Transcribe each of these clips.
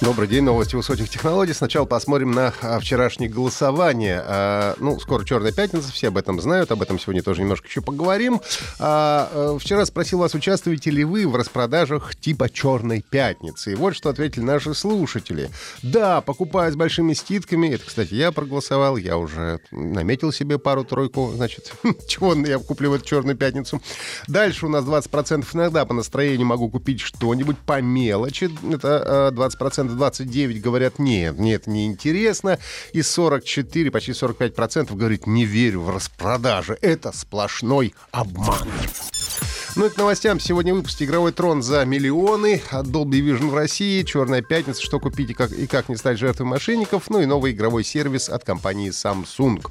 Добрый день, новости высоких технологий. Сначала посмотрим на а, вчерашнее голосование. А, ну, скоро Черная пятница, все об этом знают, об этом сегодня тоже немножко еще поговорим. А, а, вчера спросил вас, участвуете ли вы в распродажах типа Черной пятницы. И вот что ответили наши слушатели. Да, покупаю с большими скидками. Это, кстати, я проголосовал, я уже наметил себе пару-тройку, значит, чего я куплю в эту Черную пятницу. Дальше у нас 20% иногда по настроению могу купить что-нибудь по мелочи. Это 20% 29 говорят, нет, нет, не интересно. И 44, почти 45 процентов говорит, не верю в распродажи. Это сплошной обман. Ну и к новостям. Сегодня выпуск «Игровой трон» за миллионы. От Dolby Vision в России. «Черная пятница. Что купить и как, и как не стать жертвой мошенников». Ну и новый игровой сервис от компании Samsung.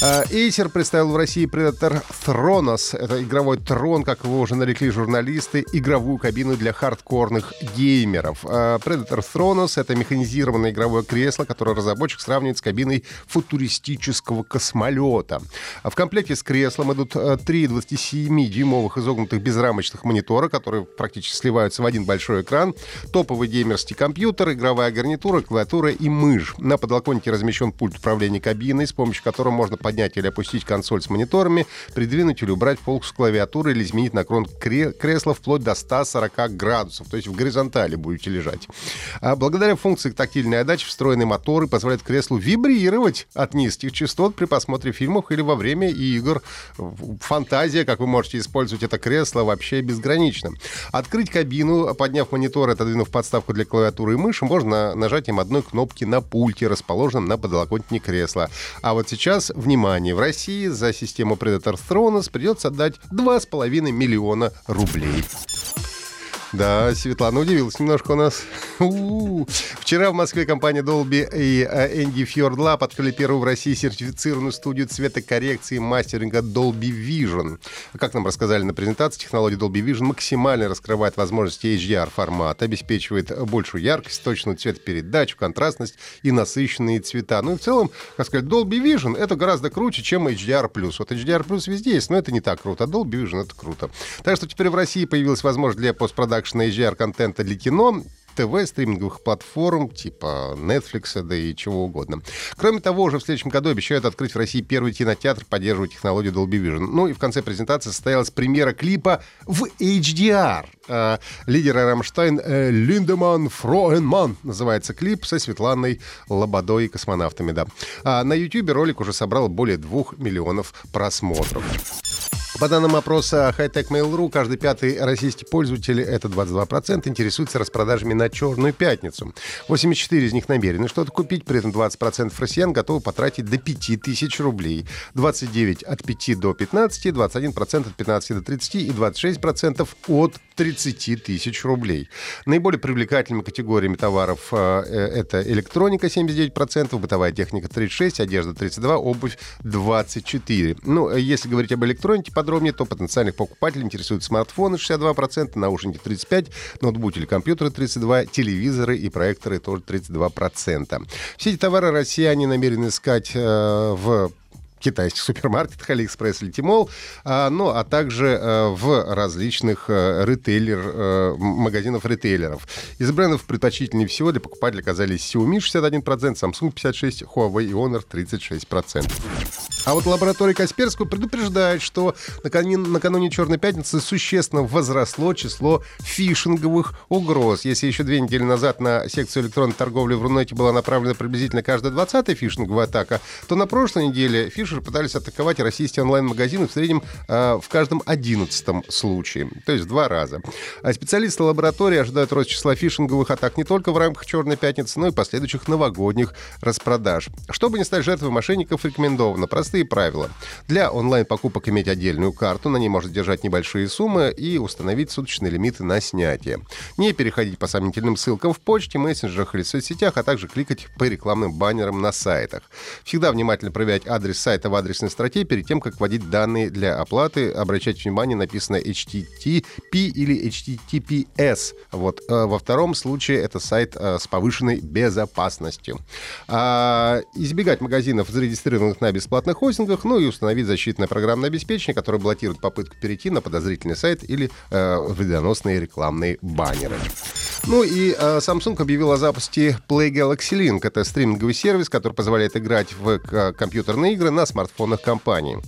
А, Acer представил в России Predator Thronos. Это игровой трон, как его уже нарекли журналисты, игровую кабину для хардкорных геймеров. А, Predator Thronos — это механизированное игровое кресло, которое разработчик сравнивает с кабиной футуристического космолета. В комплекте с креслом идут три 27-дюймовых изогнутых безрамочных монитора, которые практически сливаются в один большой экран, топовый геймерский компьютер, игровая гарнитура, клавиатура и мышь. На подлокотнике размещен пульт управления кабиной, с помощью которого можно поднять или опустить консоль с мониторами, придвинуть или убрать полку с клавиатуры или изменить наклон кре- кресла вплоть до 140 градусов, то есть в горизонтали будете лежать. А благодаря функции тактильной отдачи встроенные моторы позволяют креслу вибрировать от низких частот при просмотре фильмов или во время игр. Фантазия, как вы можете использовать это кресло, вообще безгранична. Открыть кабину, подняв монитор, отодвинув подставку для клавиатуры и мыши, можно нажатием одной кнопки на пульте, расположенном на подлокотнике кресла. А вот сейчас, внимание, в России за систему Predator Thrones придется отдать 2,5 миллиона рублей. Да, Светлана удивилась немножко у нас. Вчера в Москве компания Dolby и Энди Fjord Lab открыли первую в России сертифицированную студию цветокоррекции и мастеринга Dolby Vision. Как нам рассказали на презентации, технология Dolby Vision максимально раскрывает возможности HDR формата, обеспечивает большую яркость, точную цветопередачу, контрастность и насыщенные цвета. Ну и в целом, как сказать, Dolby Vision это гораздо круче, чем HDR+. Вот HDR+, везде есть, но это не так круто. А Dolby Vision это круто. Так что теперь в России появилась возможность для постпродакшн HDR-контента для кино, ТВ, стриминговых платформ типа Netflix, да и чего угодно. Кроме того, уже в следующем году обещают открыть в России первый кинотеатр, поддерживая технологию Dolby Vision. Ну и в конце презентации состоялась премьера клипа в HDR. Э, лидера Рамштайн э, Линдеман Фроенман называется клип со Светланой Лободой и космонавтами, да. А на YouTube ролик уже собрал более двух миллионов просмотров. По данным опроса Hightech Mail.ru, каждый пятый российский пользователь, это 22%, интересуется распродажами на Черную пятницу. 84 из них намерены что-то купить, при этом 20% россиян готовы потратить до 5000 рублей. 29 от 5 до 15, 21% от 15 до 30 и 26% от 30 тысяч рублей. Наиболее привлекательными категориями товаров э, это электроника 79%, бытовая техника 36%, одежда 32%, обувь 24%. Ну, если говорить об электронике подробнее, то потенциальных покупателей интересуют смартфоны 62%, наушники 35%, ноутбуки или компьютеры 32%, телевизоры и проекторы тоже 32%. Все эти товары россияне намерены искать э, в китайских супермаркетах, Алиэкспресс или Tmall, а, ну, а также а, в различных а, ритейлер, а, магазинов ритейлеров. Из брендов предпочтительнее всего для покупателей оказались Xiaomi 61%, Samsung 56%, Huawei и Honor 36%. А вот лаборатория Касперского предупреждает, что накануне, Черной пятницы существенно возросло число фишинговых угроз. Если еще две недели назад на секцию электронной торговли в Рунете была направлена приблизительно каждая двадцатая фишинговая атака, то на прошлой неделе фишеры пытались атаковать российские онлайн-магазины в среднем э, в каждом одиннадцатом случае, то есть в два раза. А специалисты лаборатории ожидают рост числа фишинговых атак не только в рамках Черной пятницы, но и последующих новогодних распродаж. Чтобы не стать жертвой мошенников, рекомендовано простые Простые правила. Для онлайн-покупок иметь отдельную карту, на ней можно держать небольшие суммы и установить суточные лимиты на снятие. Не переходить по сомнительным ссылкам в почте, мессенджерах или соцсетях, а также кликать по рекламным баннерам на сайтах. Всегда внимательно проверять адрес сайта в адресной строке перед тем, как вводить данные для оплаты. Обращать внимание, написано HTTP или HTTPS. Вот. Э, во втором случае это сайт э, с повышенной безопасностью. А, избегать магазинов, зарегистрированных на бесплатных хостингах, ну и установить защитное программное обеспечение, которое блокирует попытку перейти на подозрительный сайт или э, вредоносные рекламные баннеры. Ну и э, Samsung объявил о запуске Play Galaxy Link. Это стриминговый сервис, который позволяет играть в э, компьютерные игры на смартфонах компании.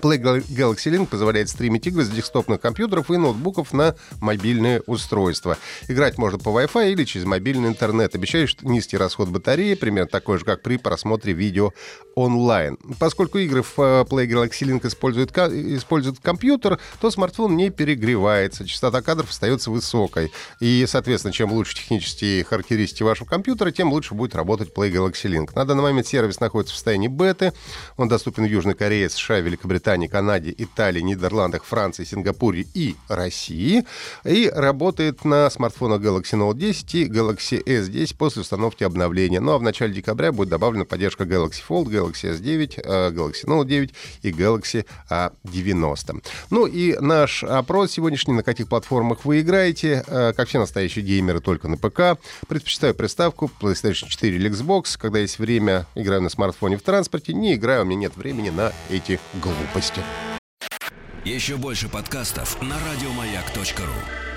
Play Galaxy Link позволяет стримить игры с десктопных компьютеров и ноутбуков на мобильные устройства. Играть можно по Wi-Fi или через мобильный интернет. Обещаю, что низкий расход батареи, примерно такой же, как при просмотре видео онлайн. Поскольку игры в э, Play Galaxy Link используют, используют компьютер, то смартфон не перегревается, частота кадров остается высокой. И, соответственно, чем лучше технические характеристики вашего компьютера, тем лучше будет работать Play Galaxy Link. На данный момент сервис находится в состоянии беты. Он доступен в Южной Корее, США, Великобритании, Великобритании, Канаде, Италии, Нидерландах, Франции, Сингапуре и России. И работает на смартфонах Galaxy Note 10 и Galaxy S10 после установки обновления. Ну а в начале декабря будет добавлена поддержка Galaxy Fold, Galaxy S9, э, Galaxy Note 9 и Galaxy A90. Ну и наш опрос сегодняшний, на каких платформах вы играете. Э, как все настоящие геймеры, только на ПК. Предпочитаю приставку PlayStation 4 или Xbox. Когда есть время, играю на смартфоне в транспорте. Не играю, у меня нет времени на эти глупости глупости. Еще больше подкастов на радиомаяк.ру